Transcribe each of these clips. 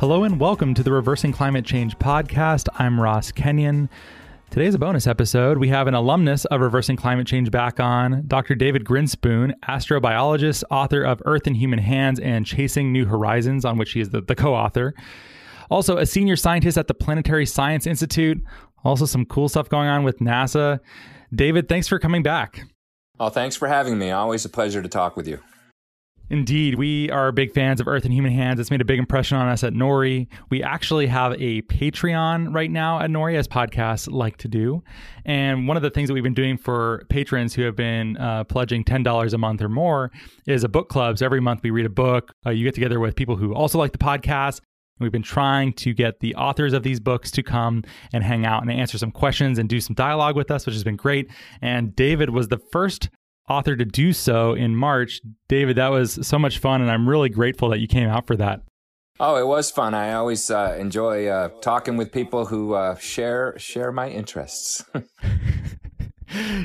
Hello and welcome to the Reversing Climate Change podcast. I'm Ross Kenyon. Today's a bonus episode. We have an alumnus of Reversing Climate Change back on, Dr. David Grinspoon, astrobiologist, author of Earth in Human Hands and Chasing New Horizons, on which he is the, the co author. Also, a senior scientist at the Planetary Science Institute. Also, some cool stuff going on with NASA. David, thanks for coming back. Oh, thanks for having me. Always a pleasure to talk with you. Indeed, we are big fans of Earth in Human Hands. It's made a big impression on us at Nori. We actually have a Patreon right now at Nori, as podcasts like to do. And one of the things that we've been doing for patrons who have been uh, pledging $10 a month or more is a book club. So every month we read a book. Uh, you get together with people who also like the podcast. We've been trying to get the authors of these books to come and hang out and answer some questions and do some dialogue with us, which has been great. And David was the first author to do so in March. David, that was so much fun, and I'm really grateful that you came out for that. Oh, it was fun. I always uh, enjoy uh, talking with people who uh, share share my interests.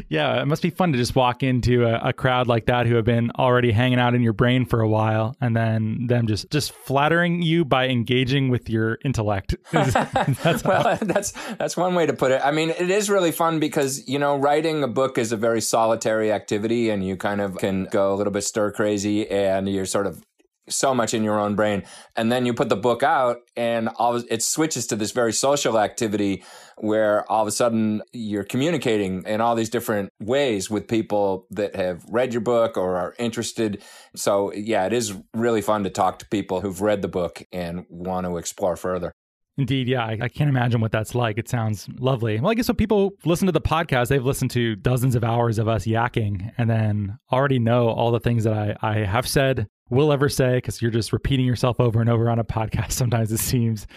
yeah, it must be fun to just walk into a, a, crowd like that who have been already hanging out in your brain for a while, and then them just just flattering you by engaging with your intellect. that's well, that's that's one way to put it. I mean, it is really fun because you know, writing a book is a very solitary activity, and you kind of can go a little bit stir crazy, and you're sort of so much in your own brain and then you put the book out and all it switches to this very social activity where all of a sudden you're communicating in all these different ways with people that have read your book or are interested so yeah it is really fun to talk to people who've read the book and want to explore further Indeed, yeah. I, I, can't imagine what that's like. It sounds lovely. Well, I guess when people listen to the podcast, they've listened to dozens of hours of us yakking and then already know all the things that I, I have said, will ever say, because you're just repeating yourself over and over on a podcast, sometimes it seems.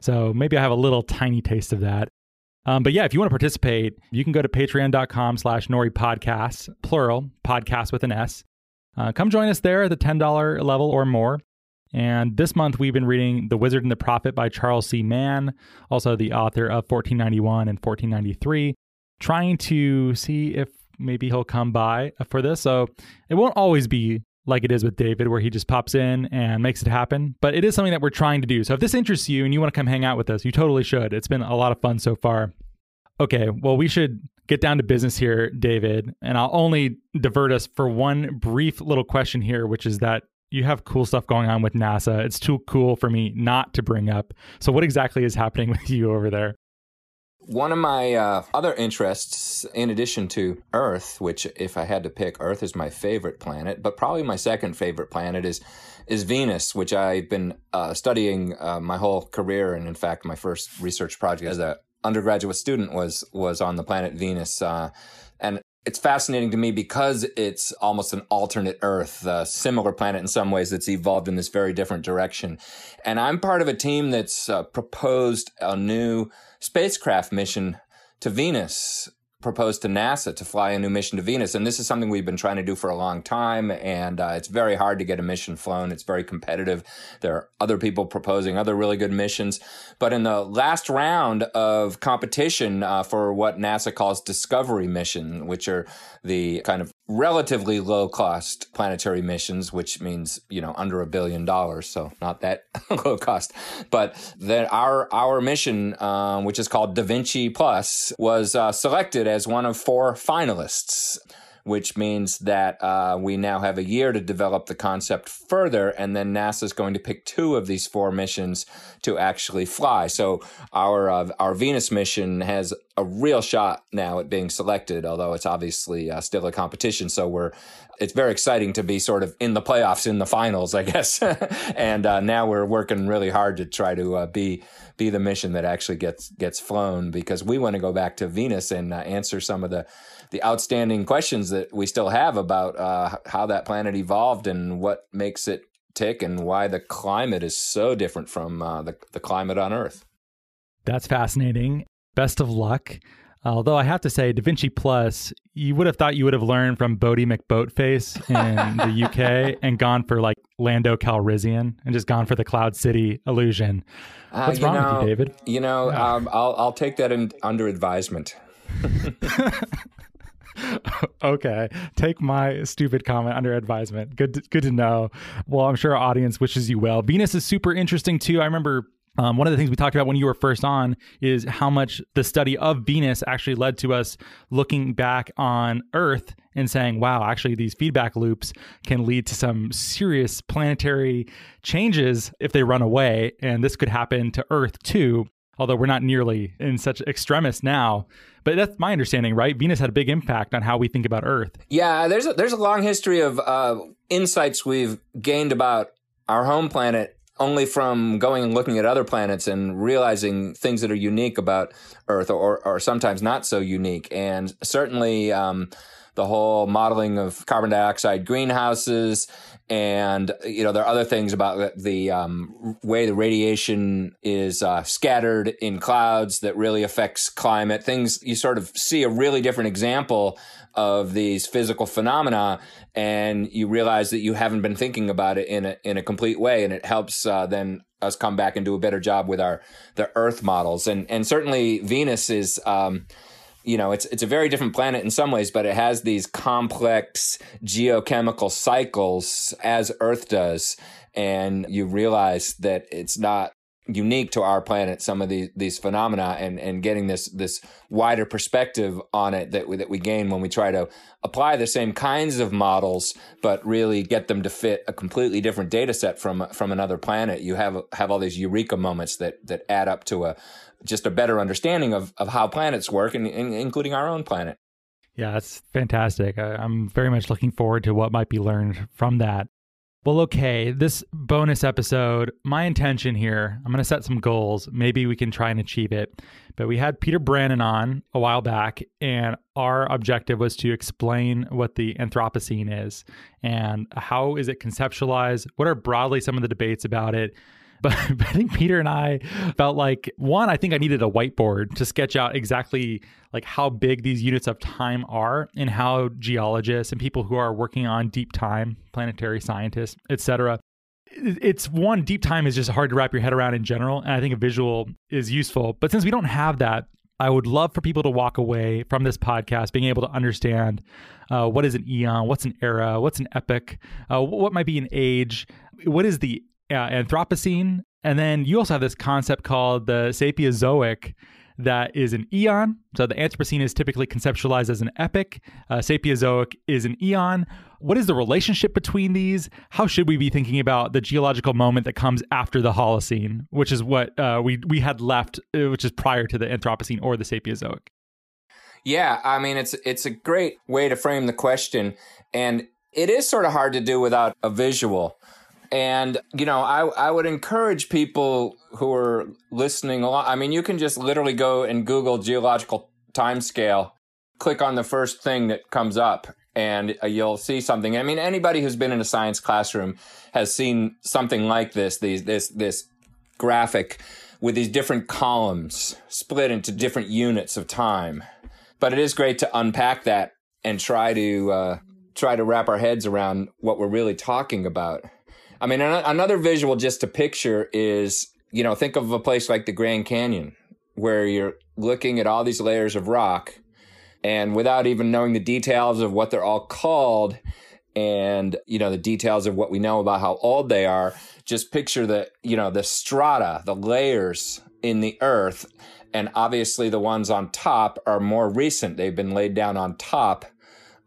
So maybe I have a little tiny taste of that. Um, but yeah, if you want to participate, you can go to patreon.com slash nori podcasts, plural, podcast with an S. Uh, come join us there at the $10 level or more. And this month we've been reading The Wizard and the Prophet by Charles C. Mann, also the author of 1491 and 1493, trying to see if maybe he'll come by for this. So it won't always be like it is with David, where he just pops in and makes it happen. But it is something that we're trying to do. So if this interests you and you want to come hang out with us, you totally should. It's been a lot of fun so far. Okay, well, we should get down to business here, David. And I'll only divert us for one brief little question here, which is that you have cool stuff going on with NASA. It's too cool for me not to bring up. So, what exactly is happening with you over there? One of my uh, other interests, in addition to Earth, which if I had to pick, Earth is my favorite planet, but probably my second favorite planet is is Venus, which I've been uh, studying uh, my whole career, and in fact, my first research project as an undergraduate student was was on the planet Venus. Uh, and it's fascinating to me because it's almost an alternate Earth, a similar planet in some ways that's evolved in this very different direction. And I'm part of a team that's uh, proposed a new spacecraft mission to Venus proposed to NASA to fly a new mission to Venus. And this is something we've been trying to do for a long time. And uh, it's very hard to get a mission flown. It's very competitive. There are other people proposing other really good missions. But in the last round of competition uh, for what NASA calls Discovery Mission, which are the kind of relatively low cost planetary missions, which means, you know, under a billion dollars. So not that low cost, but that our, our mission, um, which is called Da Vinci Plus was uh, selected as one of four finalists which means that uh, we now have a year to develop the concept further, and then NASA is going to pick two of these four missions to actually fly. So our uh, our Venus mission has a real shot now at being selected, although it's obviously uh, still a competition. So we're it's very exciting to be sort of in the playoffs, in the finals, I guess. and uh, now we're working really hard to try to uh, be be the mission that actually gets gets flown because we want to go back to Venus and uh, answer some of the the outstanding questions that we still have about uh, how that planet evolved and what makes it tick and why the climate is so different from uh, the, the climate on Earth. That's fascinating. Best of luck. Although I have to say, Da Vinci Plus, you would have thought you would have learned from Boaty McBoatface in the UK and gone for like Lando Calrissian and just gone for the Cloud City illusion. Uh, What's wrong know, with you, David? You know, um, I'll I'll take that in, under advisement. okay, take my stupid comment under advisement. Good, to, good to know. Well, I'm sure our audience wishes you well. Venus is super interesting too. I remember um, one of the things we talked about when you were first on is how much the study of Venus actually led to us looking back on Earth and saying, wow, actually, these feedback loops can lead to some serious planetary changes if they run away. And this could happen to Earth too, although we're not nearly in such extremis now. But that's my understanding, right? Venus had a big impact on how we think about Earth. Yeah, there's a, there's a long history of uh, insights we've gained about our home planet only from going and looking at other planets and realizing things that are unique about Earth or, or sometimes not so unique. And certainly, um, the whole modeling of carbon dioxide greenhouses and you know there are other things about the um, way the radiation is uh, scattered in clouds that really affects climate. Things you sort of see a really different example of these physical phenomena and you realize that you haven't been thinking about it in a in a complete way and it helps uh, then us come back and do a better job with our the earth models. And and certainly venus is um, you know it's it's a very different planet in some ways but it has these complex geochemical cycles as earth does. And you realize that it's not unique to our planet some of these these phenomena and and getting this this wider perspective on it that we, that we gain when we try to apply the same kinds of models but really get them to fit a completely different data set from from another planet. You have have all these eureka moments that that add up to a just a better understanding of of how planets work and, and including our own planet yeah, that's fantastic. I, I'm very much looking forward to what might be learned from that. Well, okay, this bonus episode, my intention here, I'm going to set some goals. Maybe we can try and achieve it. But we had Peter Brannen on a while back, and our objective was to explain what the Anthropocene is and how is it conceptualized? What are broadly some of the debates about it? But, I think Peter and I felt like one, I think I needed a whiteboard to sketch out exactly like how big these units of time are and how geologists and people who are working on deep time, planetary scientists, etc. It's one deep time is just hard to wrap your head around in general, and I think a visual is useful. But since we don't have that, I would love for people to walk away from this podcast being able to understand uh, what is an eon, what's an era, what's an epoch, uh, what might be an age, what is the uh, Anthropocene. And then you also have this concept called the Sapiezoic that is an eon. So the Anthropocene is typically conceptualized as an epoch. Uh, Sapiezoic is an eon. What is the relationship between these? How should we be thinking about the geological moment that comes after the Holocene, which is what uh, we we had left, uh, which is prior to the Anthropocene or the Sapiezoic? Yeah, I mean it's it's a great way to frame the question, and it is sort of hard to do without a visual. And, you know, I, I would encourage people who are listening a lot. I mean, you can just literally go and Google geological time scale, click on the first thing that comes up, and uh, you'll see something. I mean, anybody who's been in a science classroom has seen something like this, these, this, this graphic with these different columns split into different units of time. But it is great to unpack that and try to, uh, try to wrap our heads around what we're really talking about. I mean, another visual just to picture is, you know, think of a place like the Grand Canyon where you're looking at all these layers of rock and without even knowing the details of what they're all called and, you know, the details of what we know about how old they are, just picture the, you know, the strata, the layers in the earth. And obviously the ones on top are more recent. They've been laid down on top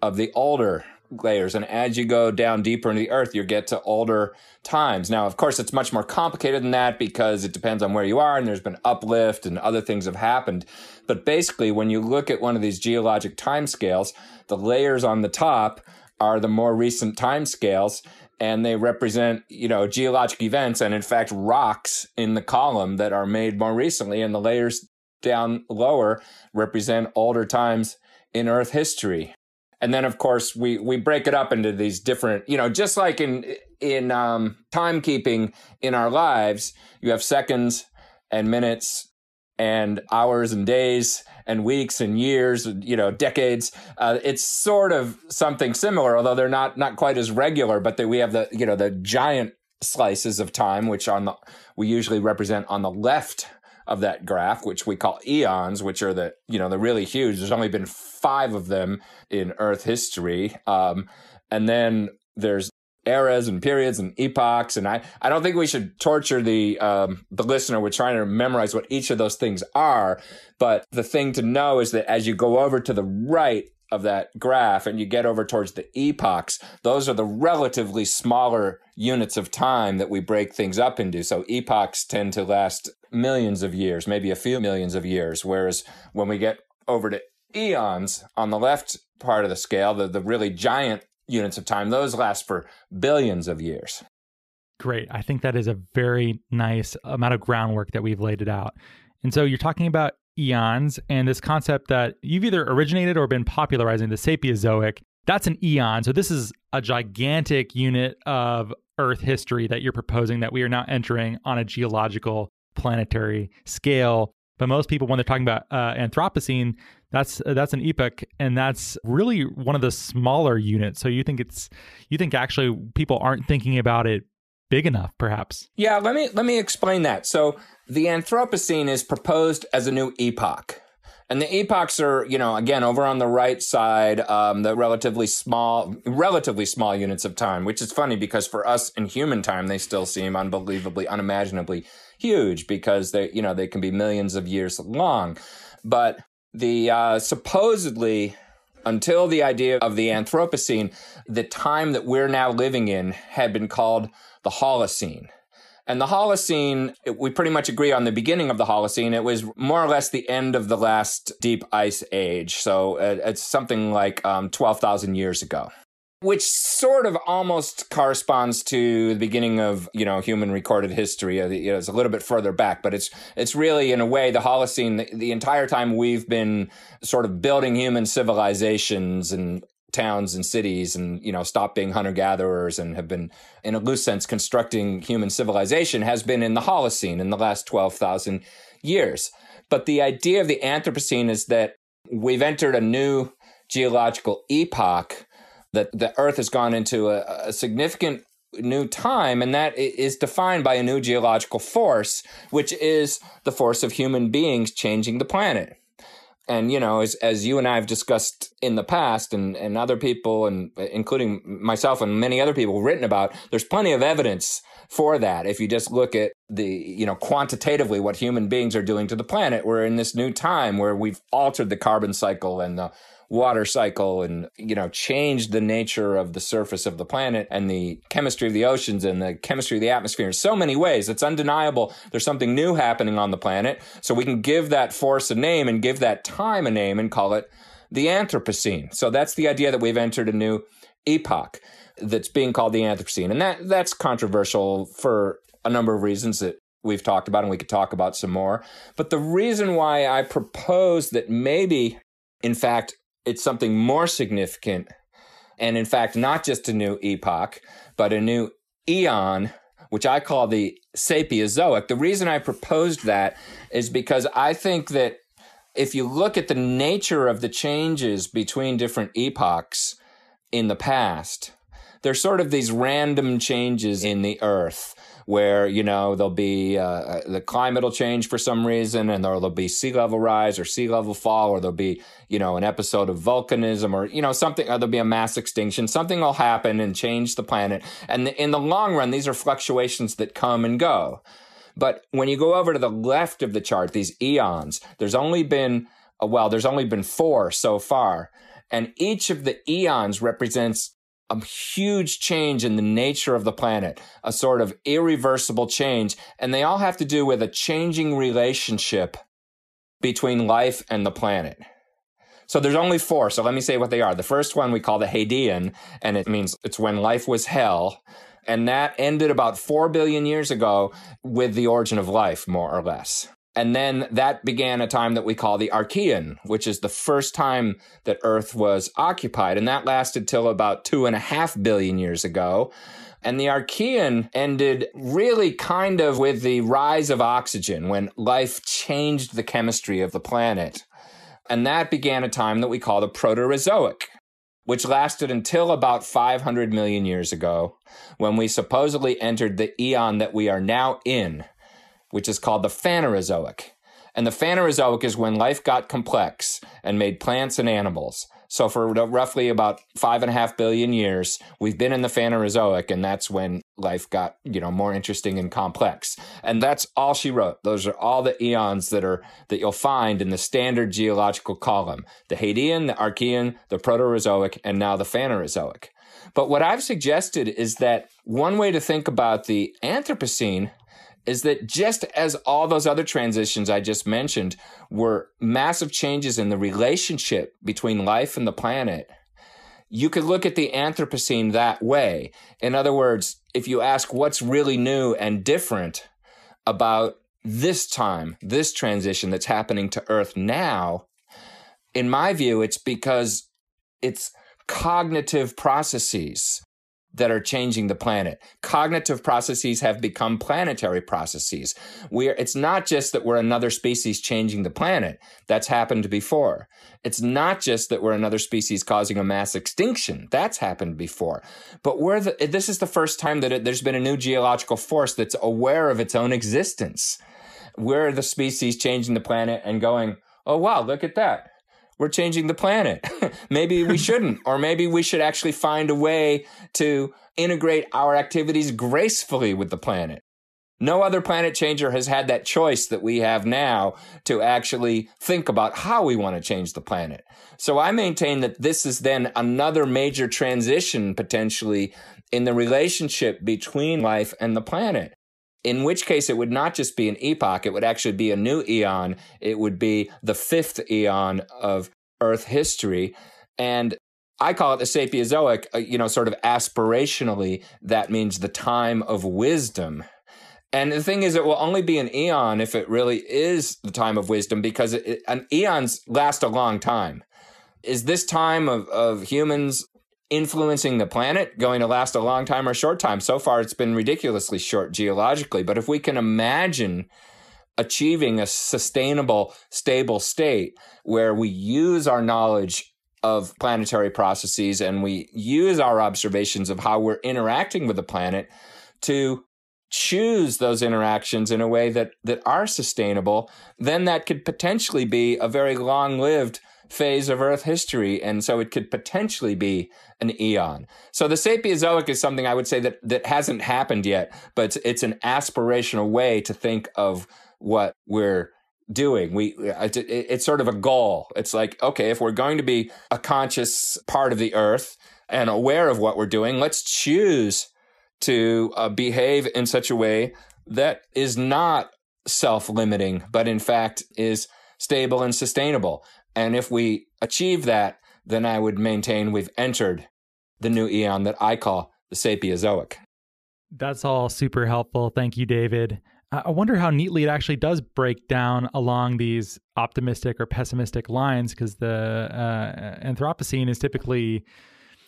of the older layers. And as you go down deeper into the earth, you get to older times. Now, of course, it's much more complicated than that because it depends on where you are and there's been uplift and other things have happened. But basically, when you look at one of these geologic timescales, the layers on the top are the more recent timescales and they represent, you know, geologic events and in fact rocks in the column that are made more recently and the layers down lower represent older times in earth history and then of course we we break it up into these different you know just like in in um, timekeeping in our lives you have seconds and minutes and hours and days and weeks and years you know decades. Uh, it's sort of something similar although they're not not quite as regular but they, we have the you know the giant slices of time which on the we usually represent on the left of that graph, which we call eons, which are the, you know, the really huge. There's only been five of them in Earth history. Um, and then there's eras and periods and epochs. And I, I don't think we should torture the, um, the listener with trying to memorize what each of those things are. But the thing to know is that as you go over to the right, of that graph and you get over towards the epochs, those are the relatively smaller units of time that we break things up into. So epochs tend to last millions of years, maybe a few millions of years. Whereas when we get over to eons on the left part of the scale, the, the really giant units of time, those last for billions of years. Great. I think that is a very nice amount of groundwork that we've laid it out. And so you're talking about eons and this concept that you've either originated or been popularizing the Sapiezoic. That's an eon. So this is a gigantic unit of Earth history that you're proposing that we are now entering on a geological planetary scale. But most people, when they're talking about uh, Anthropocene, that's uh, that's an epoch, and that's really one of the smaller units. So you think it's you think actually people aren't thinking about it big enough, perhaps? Yeah, let me let me explain that. So the Anthropocene is proposed as a new epoch. And the epochs are, you know, again, over on the right side, um, the relatively small, relatively small units of time, which is funny because for us in human time, they still seem unbelievably, unimaginably huge because they, you know, they can be millions of years long. But the, uh, supposedly, until the idea of the Anthropocene, the time that we're now living in had been called the Holocene. And the Holocene, we pretty much agree on the beginning of the Holocene. It was more or less the end of the last deep ice age. So uh, it's something like um, 12,000 years ago. Which sort of almost corresponds to the beginning of you know human recorded history. Uh, you know, it's a little bit further back, but it's it's really in a way the Holocene. The, the entire time we've been sort of building human civilizations and towns and cities and you know stop being hunter gatherers and have been in a loose sense constructing human civilization has been in the holocene in the last 12,000 years. But the idea of the anthropocene is that we've entered a new geological epoch that the earth has gone into a, a significant new time, and that is defined by a new geological force, which is the force of human beings changing the planet and you know as as you and I have discussed in the past and and other people and including myself and many other people written about there's plenty of evidence for that. If you just look at the you know quantitatively what human beings are doing to the planet we're in this new time where we've altered the carbon cycle and the water cycle and you know changed the nature of the surface of the planet and the chemistry of the oceans and the chemistry of the atmosphere in so many ways. It's undeniable there's something new happening on the planet. So we can give that force a name and give that time a name and call it the anthropocene. So that's the idea that we've entered a new epoch that's being called the anthropocene. And that that's controversial for a number of reasons that we've talked about and we could talk about some more. But the reason why i propose that maybe in fact it's something more significant. And in fact, not just a new epoch, but a new eon, which I call the Sapiezoic. The reason I proposed that is because I think that if you look at the nature of the changes between different epochs in the past, there's sort of these random changes in the earth where you know there'll be uh, uh, the climate will change for some reason, and there'll be sea level rise or sea level fall, or there'll be you know an episode of volcanism, or you know something, or there'll be a mass extinction. Something will happen and change the planet, and in the long run, these are fluctuations that come and go. But when you go over to the left of the chart, these eons, there's only been uh, well, there's only been four so far. And each of the eons represents a huge change in the nature of the planet, a sort of irreversible change. And they all have to do with a changing relationship between life and the planet. So there's only four. So let me say what they are. The first one we call the Hadean, and it means it's when life was hell. And that ended about four billion years ago with the origin of life, more or less. And then that began a time that we call the Archean, which is the first time that Earth was occupied. And that lasted till about two and a half billion years ago. And the Archean ended really kind of with the rise of oxygen when life changed the chemistry of the planet. And that began a time that we call the Proterozoic, which lasted until about 500 million years ago when we supposedly entered the eon that we are now in which is called the Phanerozoic. And the Phanerozoic is when life got complex and made plants and animals. So for roughly about five and a half billion years, we've been in the Phanerozoic, and that's when life got, you know, more interesting and complex. And that's all she wrote. Those are all the eons that are that you'll find in the standard geological column: the Hadean, the Archean, the Proterozoic, and now the Phanerozoic. But what I've suggested is that one way to think about the Anthropocene is that just as all those other transitions I just mentioned were massive changes in the relationship between life and the planet, you could look at the Anthropocene that way. In other words, if you ask what's really new and different about this time, this transition that's happening to Earth now, in my view, it's because it's cognitive processes that are changing the planet. Cognitive processes have become planetary processes. We're, it's not just that we're another species changing the planet. That's happened before. It's not just that we're another species causing a mass extinction. That's happened before. But we're the, this is the first time that it, there's been a new geological force that's aware of its own existence. We're the species changing the planet and going, oh, wow, look at that we're changing the planet. maybe we shouldn't, or maybe we should actually find a way to integrate our activities gracefully with the planet. No other planet changer has had that choice that we have now to actually think about how we want to change the planet. So I maintain that this is then another major transition potentially in the relationship between life and the planet in which case it would not just be an epoch, it would actually be a new eon. It would be the fifth eon of Earth history. And I call it the Sapiezoic, uh, you know, sort of aspirationally, that means the time of wisdom. And the thing is, it will only be an eon if it really is the time of wisdom because it, an eons last a long time. Is this time of, of humans influencing the planet going to last a long time or short time. So far, it's been ridiculously short geologically. But if we can imagine achieving a sustainable, stable state where we use our knowledge of planetary processes and we use our observations of how we're interacting with the planet to choose those interactions in a way that that are sustainable then that could potentially be a very long lived phase of Earth history. And so it could potentially be an eon. So the Sapiezoic is something I would say that, that hasn't happened yet, but it's, it's an aspirational way to think of what we're doing. We it's, it's sort of a goal. It's like, okay, if we're going to be a conscious part of the earth and aware of what we're doing, let's choose to uh, behave in such a way that is not self-limiting, but in fact is stable and sustainable. And if we achieve that, then I would maintain we've entered the new eon that I call the Sapiezoic. That's all super helpful. Thank you, David. I wonder how neatly it actually does break down along these optimistic or pessimistic lines because the uh, Anthropocene is typically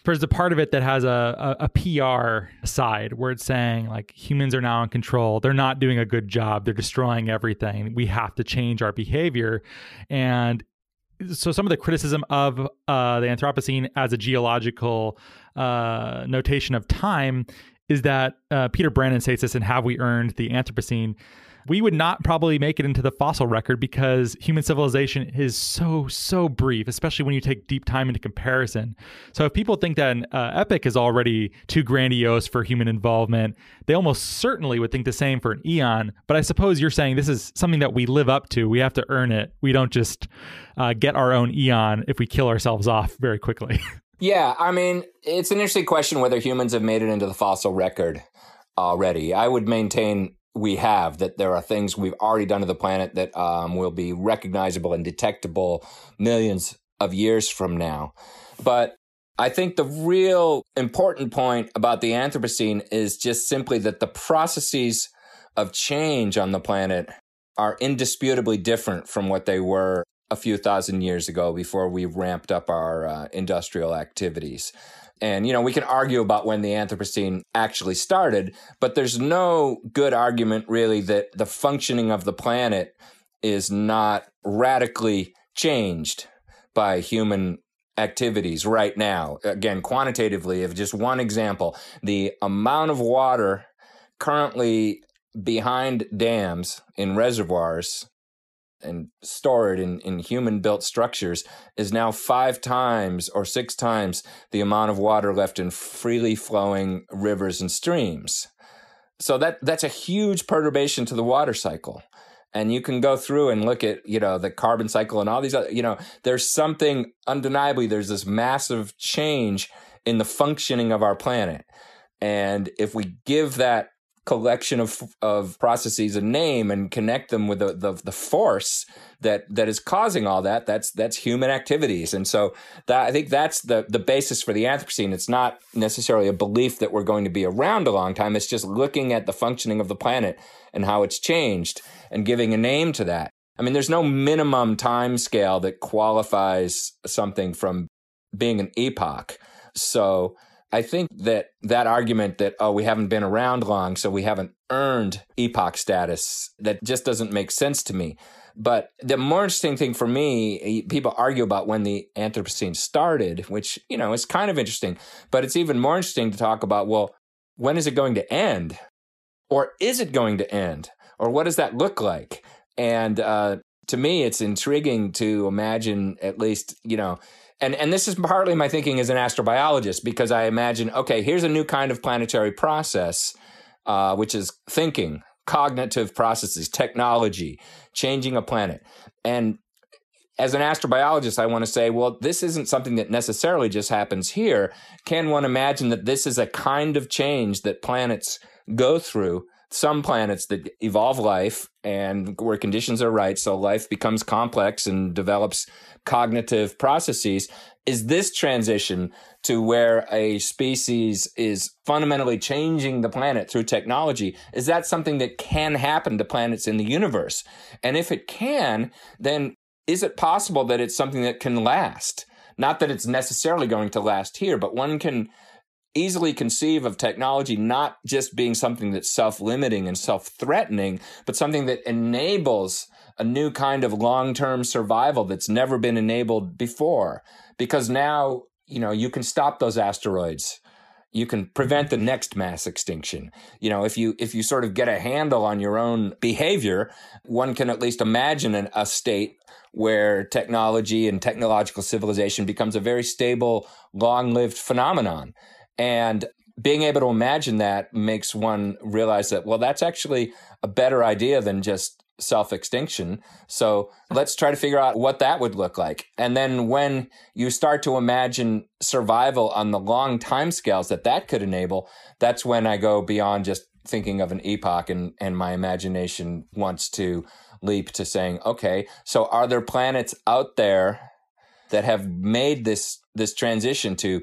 there's a part of it that has a, a, a, PR side where it's saying like humans are now in control. They're not doing a good job. They're destroying everything. We have to change our behavior. And so some of the criticism of uh, the Anthropocene as a geological uh, notation of time is that uh, Peter Brannen states this in Have We Earned the Anthropocene? We would not probably make it into the fossil record because human civilization is so, so brief, especially when you take deep time into comparison. So if people think that an uh, epoch is already too grandiose for human involvement, they almost certainly would think the same for an eon. But I suppose you're saying this is something that we live up to. We have to earn it. We don't just uh, get our own eon if we kill ourselves off very quickly. yeah, I mean, it's an interesting question whether humans have made it into the fossil record already. I would maintain we have that there are things we've already done to the planet that um, will be recognizable and detectable millions of years from now. But I think the real important point about the Anthropocene is just simply that the processes of change on the planet are indisputably different from what they were a few thousand years ago before we ramped up our uh, industrial activities. And, you know, we can argue about when the Anthropocene actually started, but there's no good argument really that the functioning of the planet is not radically changed by human activities right now. Again, quantitatively, if just one example, the amount of water currently behind dams in reservoirs and stored in, in human built structures is now five times or six times the amount of water left in freely flowing rivers and streams. So that that's a huge perturbation to the water cycle. And you can go through and look at, you know, the carbon cycle and all these other, you know, there's something undeniably, there's this massive change in the functioning of our planet. And if we give that collection of of processes a name and connect them with the, the, the force that that is causing all that that's that's human activities. And so that I think that's the the basis for the Anthropocene. It's not necessarily a belief that we're going to be around a long time. It's just looking at the functioning of the planet and how it's changed and giving a name to that. I mean there's no minimum time scale that qualifies something from being an epoch. So I think that that argument that, oh, we haven't been around long, so we haven't earned epoch status, that just doesn't make sense to me. But the more interesting thing for me, people argue about when the Anthropocene started, which, you know, is kind of interesting. But it's even more interesting to talk about, well, when is it going to end? Or is it going to end? Or what does that look like? And uh, to me, it's intriguing to imagine at least, you know, and and this is partly my thinking as an astrobiologist because I imagine okay, here's a new kind of planetary process, uh, which is thinking, cognitive processes, technology, changing a planet, and as an astrobiologist, I want to say, well, this isn't something that necessarily just happens here. Can one imagine that this is a kind of change that planets go through? Some planets that evolve life and where conditions are right, so life becomes complex and develops cognitive processes is this transition to where a species is fundamentally changing the planet through technology is that something that can happen to planets in the universe? And if it can then is it possible that it's something that can last? Not that it's necessarily going to last here but one can easily conceive of technology not just being something that's self-limiting and self-threatening but something that enables a new kind of long-term survival that's never been enabled before. Because now you know you can stop those asteroids. You can prevent the next mass extinction. You know if you if you sort of get a handle on your own behavior one can at least imagine an, a state where technology and technological civilization becomes a very stable long-lived phenomenon. And being able to imagine that makes one realize that well that's actually a better idea than just self extinction. So let's try to figure out what that would look like. And then when you start to imagine survival on the long time scales that that could enable, that's when I go beyond just thinking of an epoch and, and my imagination wants to leap to saying, okay, so are there planets out there that have made this this transition to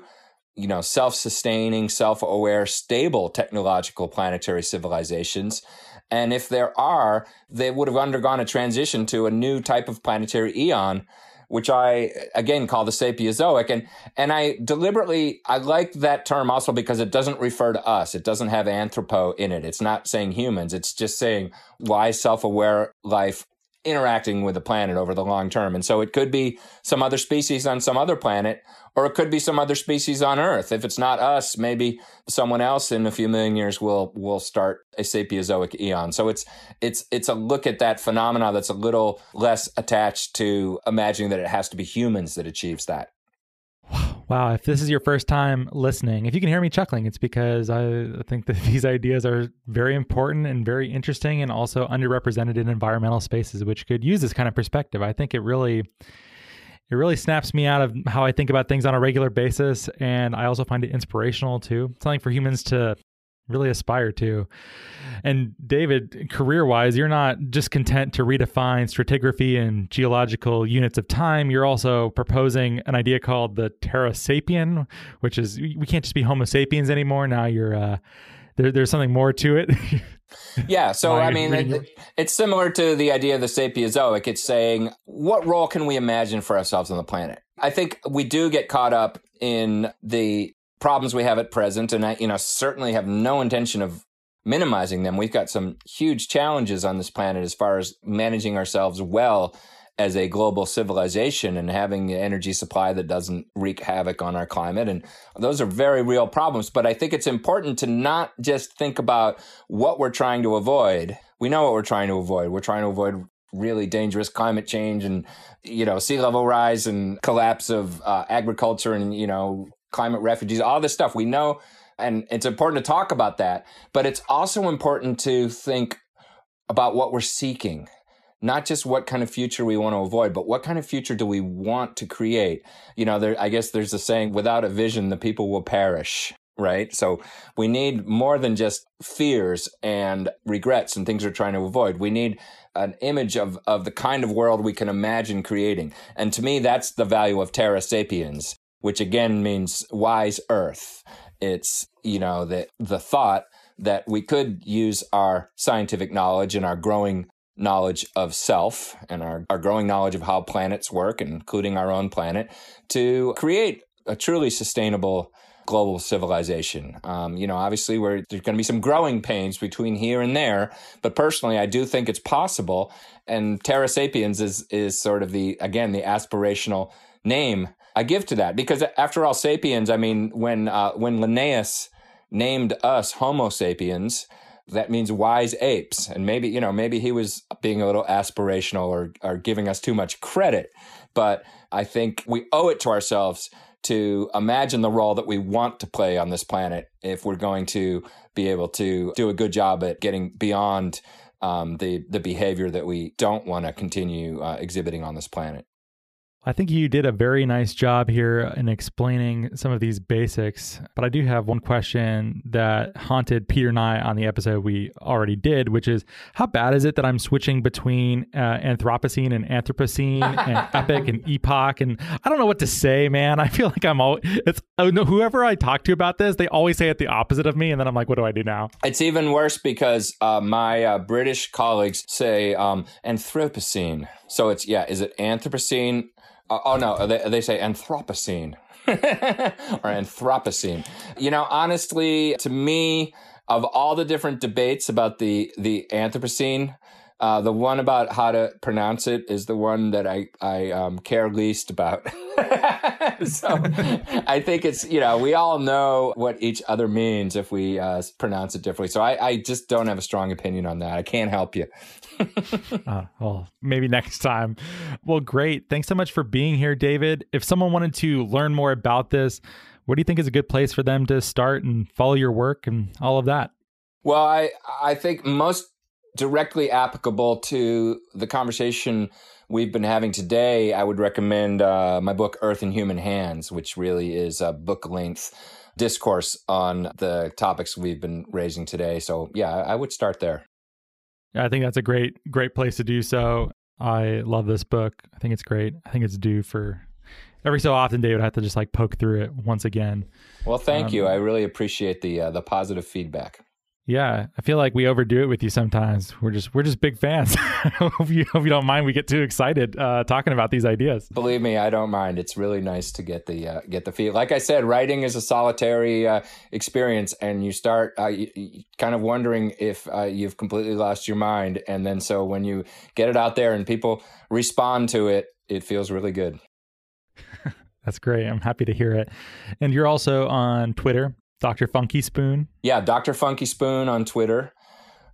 you know self-sustaining self-aware stable technological planetary civilizations and if there are, they would have undergone a transition to a new type of planetary eon, which I again call the Sapiezoic. And and I deliberately I like that term also because it doesn't refer to us. It doesn't have anthropo in it. It's not saying humans. It's just saying why self-aware life interacting with the planet over the long term. And so it could be some other species on some other planet, or it could be some other species on Earth. If it's not us, maybe someone else in a few million years will will start a Sapiezoic eon. So it's it's it's a look at that phenomena that's a little less attached to imagining that it has to be humans that achieves that. Wow, if this is your first time listening, if you can hear me chuckling, it's because I think that these ideas are very important and very interesting and also underrepresented in environmental spaces which could use this kind of perspective. I think it really it really snaps me out of how I think about things on a regular basis and I also find it inspirational too. Something for humans to really aspire to. And David, career wise, you're not just content to redefine stratigraphy and geological units of time. You're also proposing an idea called the Terra Sapien, which is we can't just be Homo sapiens anymore. Now you're uh, there, there's something more to it. yeah, so I mean, it, it's similar to the idea of the Sapiezoic. It's saying, what role can we imagine for ourselves on the planet? I think we do get caught up in the problems we have at present, and I, you know, certainly have no intention of minimizing them. We've got some huge challenges on this planet as far as managing ourselves well as a global civilization and having an energy supply that doesn't wreak havoc on our climate. And those are very real problems. But I think it's important to not just think about what we're trying to avoid. We know what we're trying to avoid. We're trying to avoid really dangerous climate change and you know sea level rise and collapse of uh, agriculture and you know climate refugees, all this stuff. We know, and it's important to talk about that, but it's also important to think about what we're seeking. Not just what kind of future we want to avoid, but what kind of future do we want to create? You know, there, I guess there's a saying, without a vision, the people will perish right? So we need more than just fears and regrets and things we're trying to avoid. We need an image of, of the kind of world we can imagine creating. And to me, that's the value of Terra Sapiens which again means wise earth. It's, you know, the, the thought that we could use our scientific knowledge and our growing knowledge of self and our, our growing knowledge of how planets work, including our own planet, to create a truly sustainable global civilization. Um, you know, obviously, there's going to be some growing pains between here and there, but personally, I do think it's possible. And Terra Sapiens is is sort of the again the aspirational name I give to that because after all, sapiens. I mean, when uh, when Linnaeus named us Homo sapiens, that means wise apes, and maybe you know maybe he was being a little aspirational or or giving us too much credit. But I think we owe it to ourselves to imagine the role that we want to play on this planet if we're going to be able to do a good job at getting beyond um, the the behavior that we don't want to continue uh, exhibiting on this planet. I think you did a very nice job here in explaining some of these basics. But I do have one question that haunted Peter and I on the episode we already did, which is how bad is it that I'm switching between uh, Anthropocene and Anthropocene and Epic and Epoch? And I don't know what to say, man. I feel like I'm all, it's, oh, no, whoever I talk to about this, they always say it the opposite of me. And then I'm like, what do I do now? It's even worse because uh, my uh, British colleagues say um, Anthropocene. So it's, yeah, is it Anthropocene? Uh, oh no, they, they say Anthropocene or Anthropocene. You know, honestly, to me, of all the different debates about the the Anthropocene, uh, the one about how to pronounce it is the one that I I um, care least about. so I think it's you know we all know what each other means if we uh, pronounce it differently. So I, I just don't have a strong opinion on that. I can't help you. uh, well, maybe next time. Well, great. Thanks so much for being here, David. If someone wanted to learn more about this, what do you think is a good place for them to start and follow your work and all of that? Well, I I think most directly applicable to the conversation we've been having today, I would recommend uh, my book, Earth in Human Hands, which really is a book length discourse on the topics we've been raising today. So, yeah, I would start there. Yeah, I think that's a great, great place to do so. I love this book. I think it's great. I think it's due for every so often David I have to just like poke through it once again. Well, thank um, you. I really appreciate the uh, the positive feedback. Yeah, I feel like we overdo it with you sometimes. We're just we're just big fans. hope you hope you don't mind. We get too excited uh, talking about these ideas. Believe me, I don't mind. It's really nice to get the uh, get the feel. Like I said, writing is a solitary uh, experience, and you start uh, you, you kind of wondering if uh, you've completely lost your mind, and then so when you get it out there and people respond to it, it feels really good. That's great. I'm happy to hear it. And you're also on Twitter Dr. Funky Spoon. Yeah, Dr. Funky Spoon on Twitter.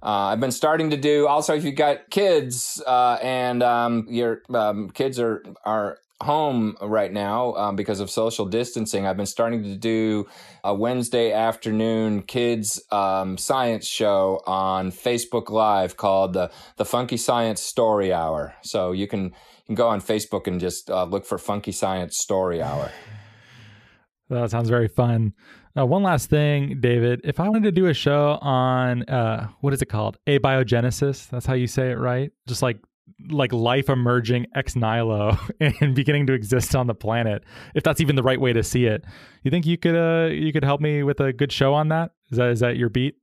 Uh, I've been starting to do also if you've got kids uh, and um, your um, kids are are home right now um, because of social distancing. I've been starting to do a Wednesday afternoon kids um, science show on Facebook Live called the the Funky Science Story Hour. So you can you can go on Facebook and just uh, look for Funky Science Story Hour. That sounds very fun. Uh, one last thing, David. If I wanted to do a show on uh, what is it called? Abiogenesis. That's how you say it, right? Just like like life emerging ex nihilo and beginning to exist on the planet. If that's even the right way to see it, you think you could uh, you could help me with a good show on that? Is that is that your beat?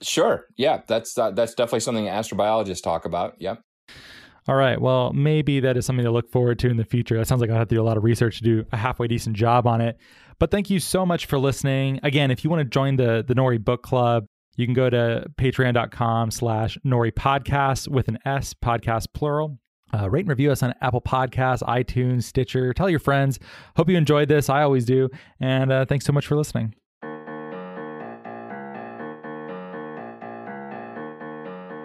Sure. Yeah, that's uh, that's definitely something astrobiologists talk about. Yep. All right. Well, maybe that is something to look forward to in the future. That sounds like I have to do a lot of research to do a halfway decent job on it. But thank you so much for listening. Again, if you want to join the the Nori Book Club, you can go to patreon.com slash Nori Podcast with an S, podcast plural. Uh, rate and review us on Apple Podcasts, iTunes, Stitcher. Tell your friends. Hope you enjoyed this. I always do. And uh, thanks so much for listening.